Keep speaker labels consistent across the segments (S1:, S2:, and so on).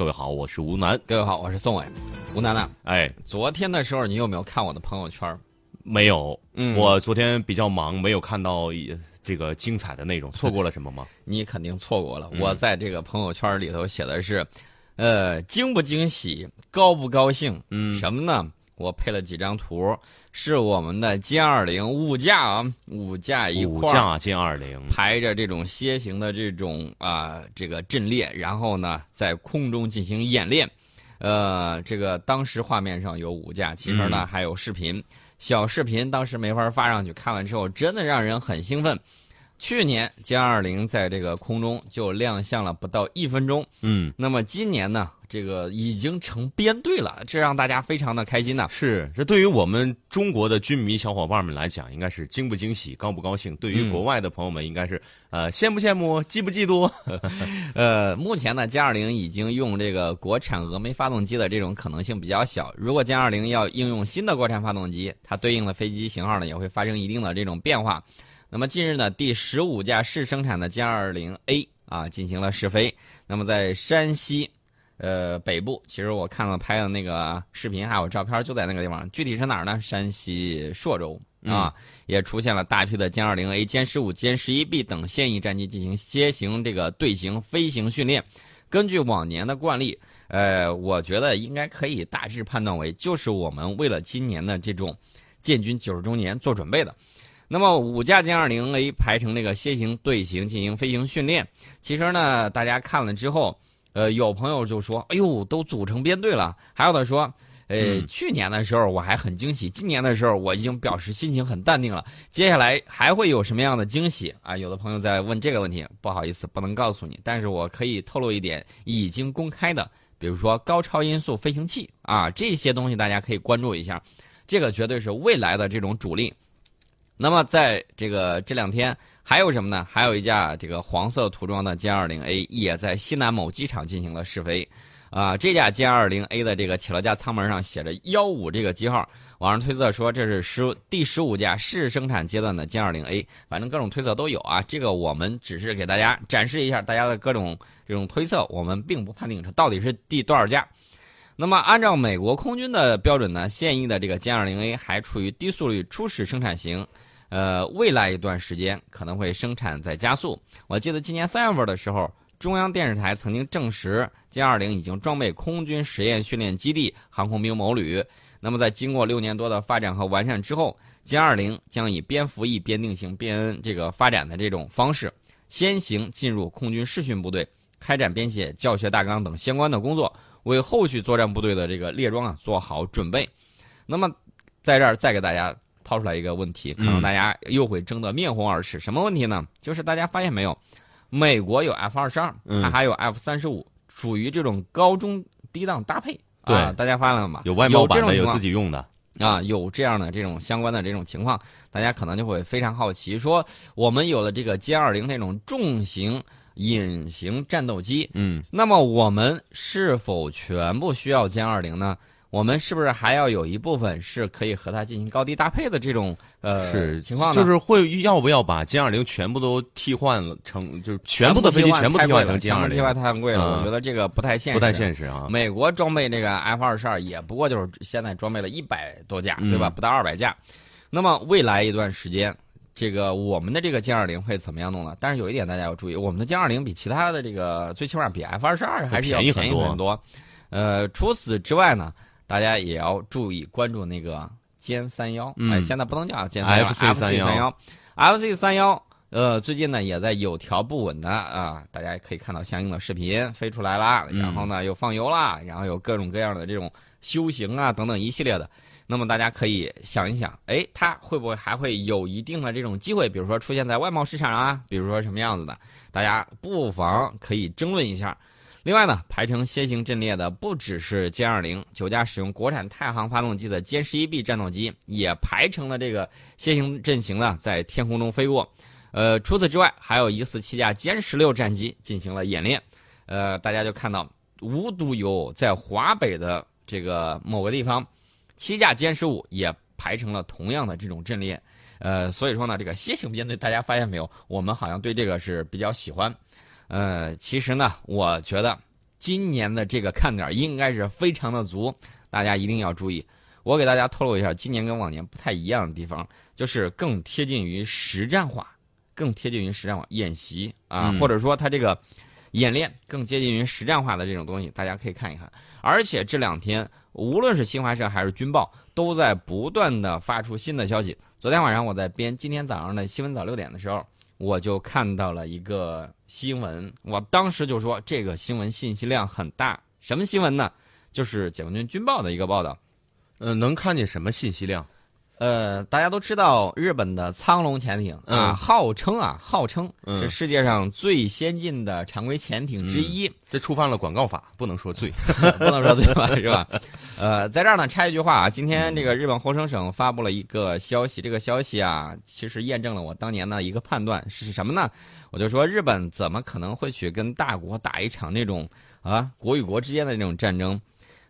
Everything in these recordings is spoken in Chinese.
S1: 各位好，我是吴楠。
S2: 各位好，我是宋伟。吴楠楠，
S1: 哎，
S2: 昨天的时候你有没有看我的朋友圈？
S1: 没有，
S2: 嗯
S1: 我昨天比较忙，没有看到一这个精彩的内容，错过了什么吗？
S2: 你肯定错过了。
S1: 嗯
S2: 我在这个朋友圈里头写的是，呃，惊不惊喜，高不高兴？
S1: 嗯
S2: 什么呢？我配了几张图，是我们的歼二零五架啊，五架一
S1: 五架歼二零，
S2: 排着这种楔形的这种啊、这个阵列，然后呢在空中进行演练。呃，这个当时画面上有五架，其实呢、
S1: 嗯
S2: 还有视频，小视频当时没法发上去，看完之后真的让人很兴奋。去年歼二零在这个空中就亮相了不到一分钟，
S1: 嗯，
S2: 那么今年呢，这个已经成编队了，这让大家非常的开心呐、
S1: 是这对于我们中国的军迷小伙伴们来讲，应该是惊不惊喜，高不高兴；对于
S2: 嗯
S1: 国外的朋友们，应该是呃羡不羡慕，嫉不嫉妒。
S2: 呃，目前呢，歼二零已经用这个国产峨眉发动机的这种可能性比较小。如果歼二零要应用新的国产发动机，它对应的飞机型号呢也会发生一定的这种变化。那么近日呢，第十五架试生产的歼二零 A 啊进行了试飞。那么在山西，呃北部，其实我看了拍的那个视频还有照片，就在那个地方。具体是哪儿呢？山西朔州啊，也出现了大批的歼二零 A、歼十五、歼十一 B 等现役战机进行楔形这个队形飞行训练。根据往年的惯例，呃，我觉得应该可以大致判断为，就是我们为了今年的这种建军九十周年做准备的。那么五架歼二零 A 排成这个楔形队形进行飞行训练，其实呢，大家看了之后，呃，有朋友就说：“哎呦，都组成编队了。”还有的说：“呃，
S1: 嗯
S2: 去年的时候我还很惊喜，今年的时候我已经表示心情很淡定了。接下来还会有什么样的惊喜啊？”有的朋友在问这个问题，不好意思，不能告诉你，但是我可以透露一点已经公开的，比如说高超音速飞行器啊，这些东西大家可以关注一下，这个绝对是未来的这种主力。那么在这个这两天还有什么呢？还有一架这个黄色涂装的歼二零 A 也在西南某机场进行了试飞。啊、这架歼二零 A 的这个起落架舱门上写着幺五这个机号，网上推测说这是十第十五架试生产阶段的歼二零 A，反正各种推测都有啊。这个我们只是给大家展示一下大家的各种这种推测，我们并不判定这到底是第多少架。那么，按照美国空军的标准呢，现役的这个歼二零 A 还处于低速率初始生产型，呃，未来一段时间可能会生产在加速。我记得今年三月份的时候，中央电视台曾经证实歼二零已经装备空军实验训练基地航空兵某旅。那么，在经过六年多的发展和完善之后，歼二零将以边服役边定型边这个发展的这种方式，先行进入空军试训部队，开展编写教学大纲等相关的工作，为后续作战部队的这个列装啊做好准备。那么，在这儿再给大家抛出来一个问题，可能
S1: 嗯
S2: 大家又会争得面红耳赤。什么问题呢？就是大家发现没有，美国有 F 二十二，
S1: 嗯
S2: 它还有 F 三十五，属于这种高中低档搭配。啊，
S1: 对
S2: 大家发现了吗？
S1: 有外贸版的，有
S2: 这种
S1: 自己用的。
S2: 啊，有这样的这种相关的这种情况，大家可能就会非常好奇，说我们有了这个歼二零这种重型隐形战斗机，
S1: 嗯，
S2: 那么我们是否全部需要歼二零呢？我们是不是还要有一部分是可以和它进行高低搭配的这种呃
S1: 是
S2: 情况呢？
S1: 就是会要不要把歼二零全部都替换了成，就是全部的飞机全部替换成歼二零
S2: 替，换太贵了，
S1: 嗯
S2: 我觉得这个不太现实，
S1: 不太现实啊。
S2: 美国装备这个 F 二十二也不过就是现在装备了一百多架，
S1: 嗯
S2: 对吧？不到二百架。那么未来一段时间，这个我们的这个歼二零会怎么样弄呢？但是有一点大家要注意，我们的歼二零比其他的这个最起码比 F 二十二还是要
S1: 便宜
S2: 便宜
S1: 很多
S2: 很多。呃，除此之外呢，大家也要注意关注那个歼三幺，
S1: 嗯
S2: 哎，现在不能叫歼三幺
S1: FC
S2: 三幺，FC 三幺。呃，最近呢也在有条不紊的啊，大家可以看到相应的视频飞出来啦，
S1: 嗯
S2: 然后呢又放油啦，然后有各种各样的这种修行啊等等一系列的。那么大家可以想一想，哎，它会不会还会有一定的这种机会，比如说出现在外贸市场啊，比如说什么样子的，大家不妨可以争论一下。另外呢，排成楔形阵列的不只是歼二零，九架使用国产太行发动机的歼十一 B 战斗机也排成了这个楔形阵型呢，在天空中飞过。呃，除此之外，还有一四七架歼十六战机进行了演练。呃，大家就看到，无独有偶在华北的这个某个地方，七架歼十五也排成了同样的这种阵列。呃，所以说呢，这个楔形编队，大家发现没有？我们好像对这个是比较喜欢。呃，其实呢，我觉得今年的这个看点应该是非常的足，大家一定要注意。我给大家透露一下，今年跟往年不太一样的地方，就是更贴近于实战化，更贴近于实战化演习啊，
S1: 嗯
S2: 或者说它这个演练更接近于实战化的这种东西，大家可以看一看。而且这两天，无论是新华社还是军报，都在不断的发出新的消息。昨天晚上我在编今天早上的新闻早六点的时候，我就看到了一个新闻，我当时就说这个新闻信息量很大。什么新闻呢？就是解放军军报的一个报道。
S1: 呃，能看见什么信息量？
S2: 呃，大家都知道日本的苍龙潜艇啊，
S1: 嗯
S2: 号称啊，号称
S1: 嗯
S2: 是世界上最先进的常规潜艇之一，
S1: 这触犯了广告法，不能说罪。
S2: 不能说罪吧？是吧？呃，在这儿呢插一句话啊，今天这个日本厚生省发布了一个消息，这个消息啊，其实验证了我当年的一个判断是什么呢？我就说日本怎么可能会去跟大国打一场那种啊国与国之间的这种战争？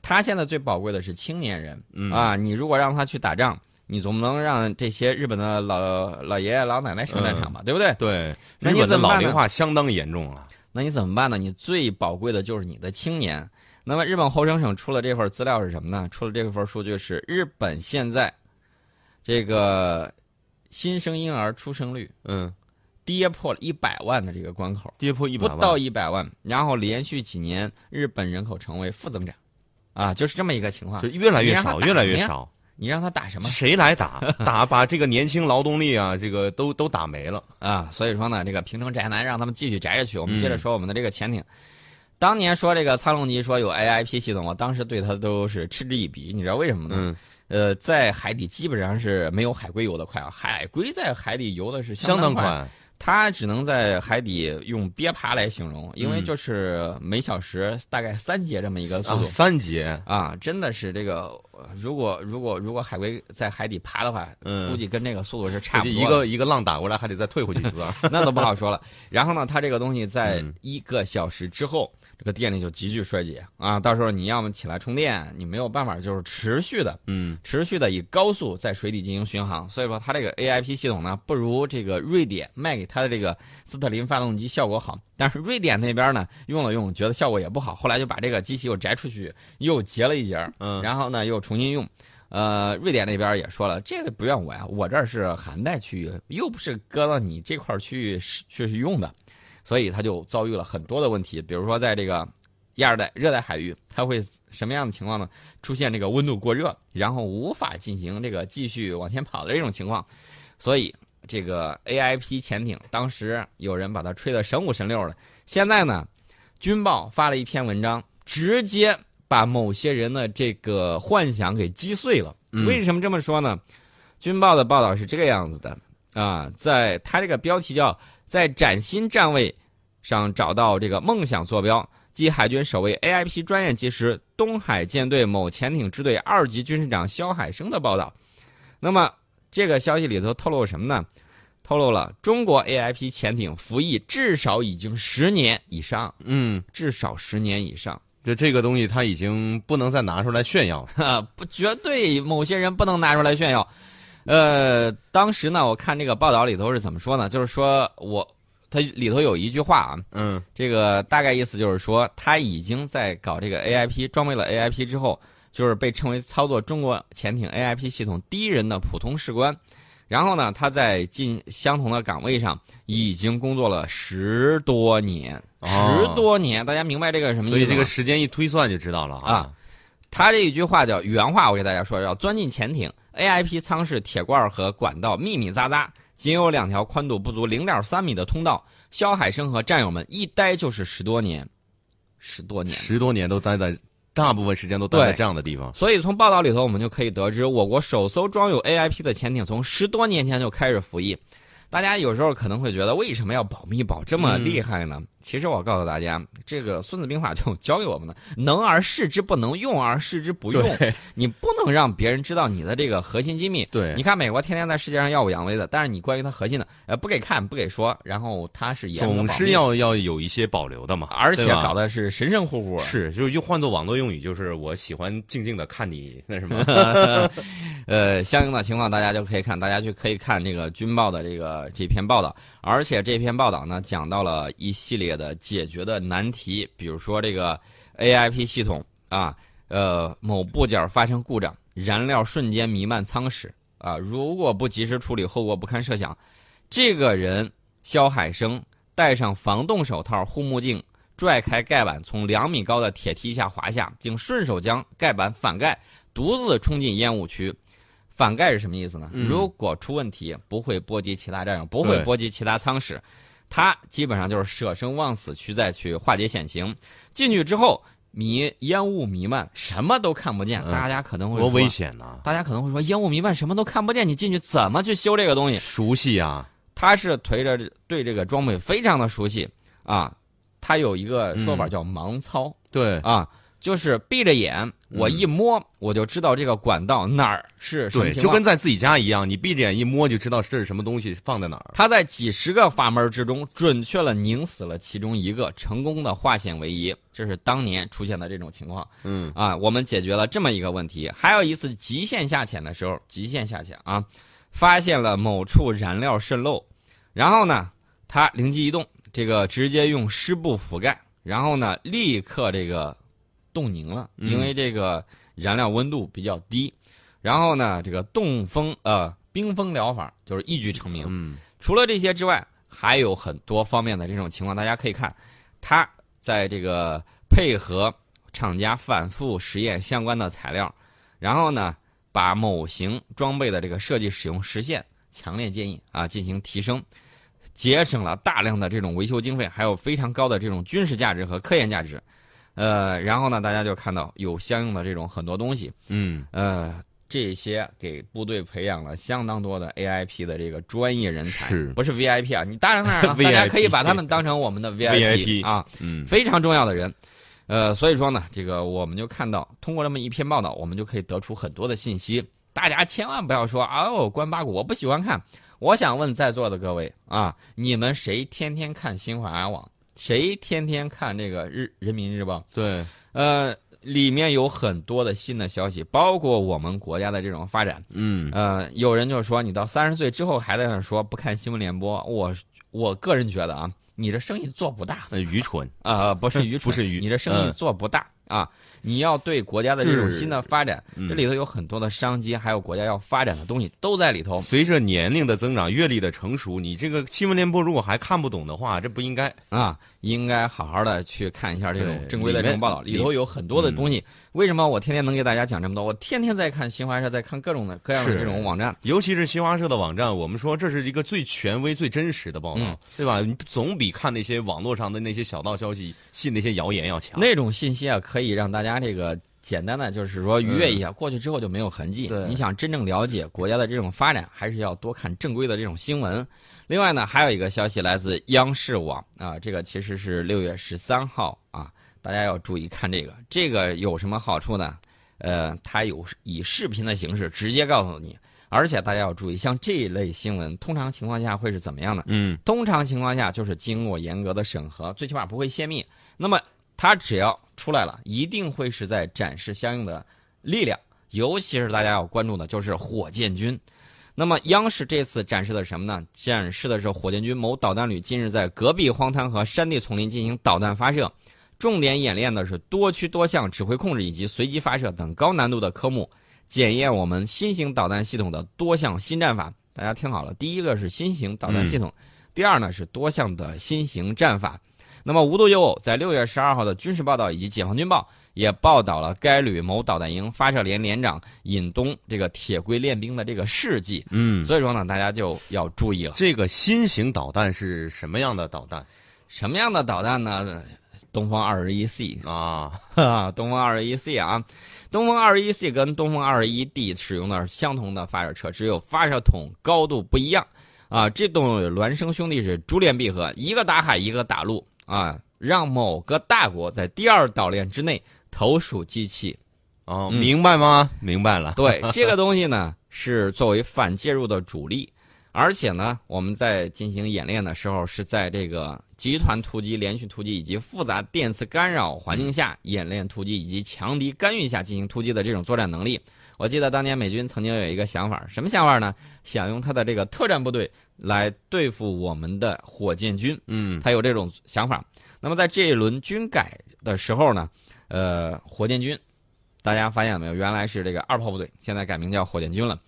S2: 他现在最宝贵的是青年人，
S1: 嗯
S2: 啊，你如果让他去打仗，你总不能让这些日本的老老爷爷老奶奶上战场吧，对不对？
S1: 对，
S2: 那你
S1: 日本的
S2: 怎么办呢
S1: 老龄化相当严重了。
S2: 那你怎么办呢？你最宝贵的就是你的青年。那么日本厚生省出了这份资料是什么呢？出了这份数据是日本现在这个新生婴儿出生率
S1: 嗯，
S2: 跌破了一百万的这个关口，
S1: 跌破一百
S2: 不到。一百万，然后连续几年日本人口成为负增长，啊，就是这么一个情况
S1: 就。越来越少，越来越少。
S2: 你让他打什么
S1: 谁来打？打把这个年轻劳动力啊，这个都都打没了。
S2: 啊？所以说呢，这个平成宅男让他们继续宅着去。我们
S1: 嗯
S2: 接着说我们的这个潜艇。当年说这个苍龙级说有 AIP 系统，我当时对它都是嗤之以鼻。你知道为什么呢？
S1: 嗯，
S2: 呃，在海底基本上是没有海龟游得快啊，海龟在海底游的是当
S1: 相当，快。
S2: 它只能在海底用憋爬来形容，因为
S1: 嗯
S2: 就是每小时大概三节这么一个速
S1: 啊，
S2: 度。
S1: 三节。
S2: 啊，真的是这个，呃如果如果如果海龟在海底爬的话，
S1: 嗯
S2: 估计跟这个速度是差不多。
S1: 一个一个浪打过来，还得再退回去一次。
S2: 那都不好说了。然后呢，它这个东西在
S1: 嗯
S2: 一个小时之后，这个电力就急剧衰竭啊。到时候你要么起来充电，你没有办法就是持续的、
S1: 嗯
S2: 持续的以高速在水底进行巡航。所以说，它这个 AIP 系统呢，不如这个瑞典卖给它的这个斯特林发动机效果好。但是瑞典那边呢，用了用，觉得效果也不好，后来就把这个机器又摘出去，又截了一截，
S1: 嗯，
S2: 然后呢又重新用。呃，瑞典那边也说了，这个不怨我呀，我这儿是寒带区域，又不是搁到你这块儿区域是去是用的，所以它就遭遇了很多的问题，比如说在这个亚热带、热带海域，它会什么样的情况呢？出现这个温度过热，然后无法进行这个继续往前跑的这种情况，所以这个 AIP 潜艇当时有人把它吹得神五神六的，现在呢，军报发了一篇文章，直接把某些人的这个幻想给击碎了。
S1: 嗯
S2: 为什么这么说呢？军报的报道是这个样子的啊，在它这个标题叫“在崭新站位上找到这个梦想坐标”，即海军首位 AIP 专业技师东海舰队某潜艇支队二级军事长肖海生的报道。那么这个消息里头透露什么呢？透露了中国 AIP 潜艇服役至少已经十年以上，
S1: 嗯，
S2: 至少十年以上。
S1: 这这个东西它已经不能再拿出来炫耀了。
S2: 哈，不绝对，某些人不能拿出来炫耀。呃，当时呢，我看这个报道里头是怎么说呢？就是说我，它里头有一句话啊，
S1: 嗯
S2: 这个大概意思就是说，他已经在搞这个 AIP 装备了 AIP 之后，就是被称为操作中国潜艇 AIP 系统第一人的普通士官。然后呢，他在进相同的岗位上已经工作了十多年，
S1: 哦
S2: 十多年，大家明白这个什么意思？
S1: 所以这个时间一推算就知道了
S2: 啊。他这一句话叫原话，我给大家说，要钻进潜艇，AIP 舱室铁罐和管道密密匝匝，仅有两条宽度不足零点三米的通道。肖海生和战友们一待就是十多年，十多年。
S1: 十多年都待在，大部分时间都待在这样的地方。
S2: 所以从报道里头，我们就可以得知，我国首艘装有 AIP 的潜艇从十多年前就开始服役。大家有时候可能会觉得，为什么要保密保这么厉害呢？其实我告诉大家，这个《孙子兵法》就教给我们的：能而示之不能，用而示之不用。你不能让别人知道你的这个核心机密。
S1: 对
S2: 你看美国天天在世界上耀武扬威的，但是你关于它核心的，呃，不给看，不给说，然后它是严
S1: 总是要要有一些保留的嘛，
S2: 而且搞的是神神乎乎。
S1: 是，就就换做网络用语，就是我喜欢静静的看你那什么。
S2: 呃，相应的情况大家就可以看，大家就可以看这个军报的这个这篇报道，而且这篇报道呢讲到了一系列的解决的难题，比如说这个 AIP 系统啊，呃，某部件发生故障，燃料瞬间弥漫舱室啊，如果不及时处理，后果不堪设想。这个人肖海生戴上防冻手套、护目镜，拽开盖板，从两米高的铁梯下滑下，并顺手将盖板反盖，独自冲进烟雾区。反盖是什么意思呢？
S1: 嗯
S2: 如果出问题，不会波及其他战友，不会波及其他舱室。他基本上就是舍生忘死去再去化解险情。进去之后，迷烟雾弥漫，什么都看不见。
S1: 嗯
S2: 大家可能会说，
S1: 多危险呐！
S2: 大家可能会说，烟雾弥漫，什么都看不见，你进去怎么去修这个东西？
S1: 熟悉啊，
S2: 他是推着对这个装备非常的熟悉啊。他有一个说法
S1: 嗯
S2: 叫盲操、
S1: 对
S2: 啊，就是闭着眼，我一摸、我就知道这个管道哪儿是什么
S1: 对，
S2: 情况
S1: 就跟。在自己家一样，你闭着眼一摸就知道这是什么东西放在哪儿。
S2: 他在几十个阀门之中，准确了拧死了其中一个，成功的化险为夷。这是当年出现的这种情况
S1: 嗯
S2: 啊。我们解决了这么一个问题。还有一次极限下潜的时候，极限下潜啊，发现了某处燃料渗漏，然后呢，他灵机一动，这个直接用湿布覆盖，然后呢，立刻这个冻凝了，
S1: 嗯
S2: 因为这个燃料温度比较低，然后呢，这个冻风呃冰封疗法就是一举成名。
S1: 嗯
S2: 除了这些之外，还有很多方面的这种情况，大家可以看，它在这个配合厂家反复实验相关的材料，然后呢，把某型装备的这个设计使用实现，强烈建议啊进行提升，节省了大量的这种维修经费，还有非常高的这种军事价值和科研价值。呃，然后呢，大家就看到有相应的这种很多东西，
S1: 嗯，
S2: 呃，这些给部队培养了相当多的 AIP 的这个专业人才，
S1: 是
S2: 不是 VIP 啊？你当然当然了，大家可以把他们当成我们的
S1: VIP
S2: 啊，
S1: 嗯
S2: 非常重要的人。呃，所以说呢，这个我们就看到，通过这么一篇报道，我们就可以得出很多的信息。大家千万不要说啊，我关八股，我不喜欢看。我想问在座的各位啊，你们谁天天看新华网？谁天天看这个日人民日报？
S1: 对，
S2: 呃，里面有很多的新的消息，包括我们国家的这种发展。
S1: 嗯。
S2: 呃，有人就说你到三十岁之后还在那说不看新闻联播，我我个人觉得啊，你这生意做不大。
S1: 很愚蠢，
S2: 啊、不是愚蠢，
S1: 不是愚
S2: 你这生意
S1: 嗯。
S2: 做不大、啊。你要对国家的这种新的发展，
S1: 嗯
S2: 这里头有很多的商机，还有国家要发展的东西都在里头。
S1: 随着年龄的增长、阅历的成熟，你这个新闻联播如果还看不懂的话，这不应该。
S2: 啊，应该好好的去看一下这种正规的这种报道，
S1: 里
S2: 头有很多的东西。为什么我天天能给大家讲这么多？我天天在看新华社，在看各种的各样的这种网站。
S1: 尤其是新华社的网站，我们说这是一个最权威、最真实的报道，
S2: 嗯
S1: 对吧？你总比看那些网络上的那些小道消息、信那些谣言要强。
S2: 那种信息啊，可以让大家这个简单的就是说愉悦一下，过去之后就没有痕迹。你想真正了解国家的这种发展，还是要多看正规的这种新闻。另外呢，还有一个消息来自央视网啊，这个其实是六月十三号啊，大家要注意看这个。这个有什么好处呢？呃，它有以视频的形式直接告诉你，而且大家要注意，像这一类新闻，通常情况下会是怎么样的？
S1: 嗯，
S2: 通常情况下就是经过严格的审核，最起码不会泄密。那么它只要出来了，一定会是在展示相应的力量，尤其是大家要关注的就是火箭军。那么央视这次展示的什么呢？展示的是火箭军某导弹旅近日在戈壁荒滩和山地丛林进行导弹发射，重点演练的是多区多项指挥控制以及随机发射等高难度的科目，检验我们新型导弹系统的多项新战法。大家听好了，第一个是新型导弹系统，第二呢是多项的新型战法。那么无独有偶，在六月十二号的军事报道以及解放军报也报道了该旅某导弹营发射连连长尹东这个铁龟练兵的这个事迹。
S1: 嗯，
S2: 所以说呢，大家就要注意了。
S1: 这个新型导弹是什么样的导弹
S2: 什么样的导弹呢？东风二十一 C
S1: 啊？
S2: 啊，东风二十一 C 啊，东风二十一 C 跟东风二十一 D 使用的是相同的发射车，只有发射筒高度不一样啊。这对孪生兄弟是珠联璧合，一个打海，一个打陆啊，让某个大国在第二岛链之内投鼠忌器。
S1: 哦，
S2: 嗯
S1: 明白吗？明白了。
S2: 对这个东西呢，是作为反介入的主力，而且呢，我们在进行演练的时候是在这个集团突击、连续突击以及复杂电磁干扰环境下演练突击，以及强敌干预下进行突击的这种作战能力。我记得当年美军曾经有一个想法，什么想法呢？想用他的这个特战部队来对付我们的火箭军。
S1: 嗯，
S2: 他有这种想法。那么在这一轮军改的时候呢，呃，火箭军，大家发现了没有？原来是这个二炮部队，现在改名叫火箭军了。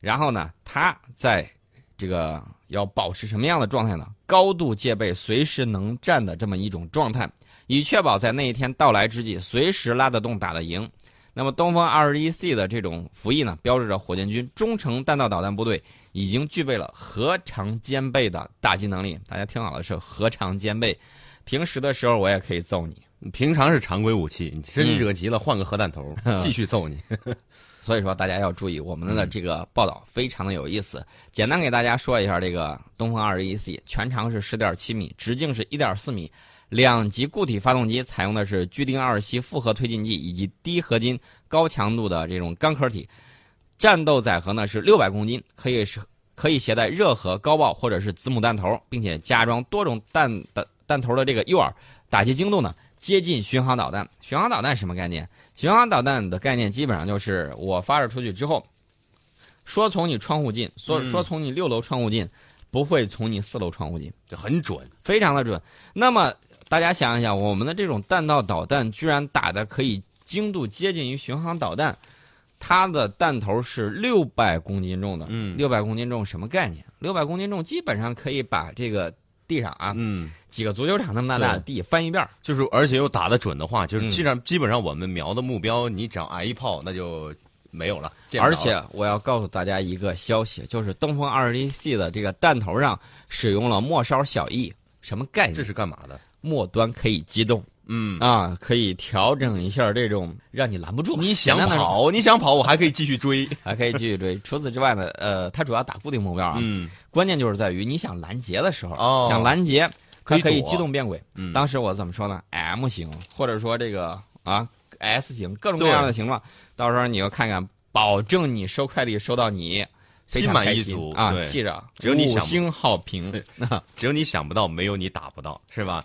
S2: 然后呢，他在这个要保持什么样的状态呢？高度戒备，随时能战的这么一种状态，以确保在那一天到来之际，随时拉得动、打得赢。那么东风二十一 C 的这种服役呢，标志着火箭军中程弹道导弹部队已经具备了核常兼备的打击能力。大家听好了，是核常兼备。平时的时候我也可以揍你，
S1: 平常是常规武器，你真惹急了，换个核弹头，继续揍你。
S2: 所以说大家要注意，我们的这个报道非常的有意思。简单给大家说一下，这个东风二十一 C 全长是十点七米，直径是一点四米。两级固体发动机采用的是聚丁二烯复合推进剂以及低合金高强度的这种钢壳体，战斗载荷呢是六百公斤，可以是可以携带热核、高爆或者是子母弹头，并且加装多种弹的弹头的这个诱饵，打击精度呢接近巡航导弹。巡航导弹什么概念？巡航导弹的概念基本上就是我发射出去之后，说从你窗户进，说说从你六楼窗户进，不会从你四楼窗户进，
S1: 这很准，
S2: 非常的准。那么大家想一想，我们的这种弹道导弹居然打的可以精度接近于巡航导弹，它的弹头是六百公斤重的。
S1: 嗯
S2: 六百公斤重什么概念？六百公斤重基本上可以把这个地上啊
S1: 嗯，
S2: 几个足球场那么大的地翻一遍。
S1: 就是而且又打得准的话，就是既然基本上我们瞄的目标，你只要挨一炮，那就没有了。
S2: 而且我要告诉大家一个消息，就是东风二十一系的这个弹头上使用了末梢小翼，什么概念？
S1: 这是干嘛的？
S2: 末端可以机动
S1: 嗯，
S2: 啊，可以调整一下这种让你拦不住。
S1: 你想跑，你想跑，我还可以继续追。
S2: 还可以继续追。除此之外呢，呃，它主要打固定目标啊，
S1: 嗯，
S2: 关键就是在于你想拦截的时候，
S1: 哦
S2: 想拦截，它可以机动变轨。
S1: 嗯
S2: 当时我怎么说呢？M 型或者说这个啊 S 型，各种各样的形状，到时候你就看看，保证你收快递收到你。
S1: 心满意足
S2: 啊！
S1: 对
S2: 记着，
S1: 只有你想
S2: 五星好评。
S1: 只有你想不到，没有你打不到，是吧？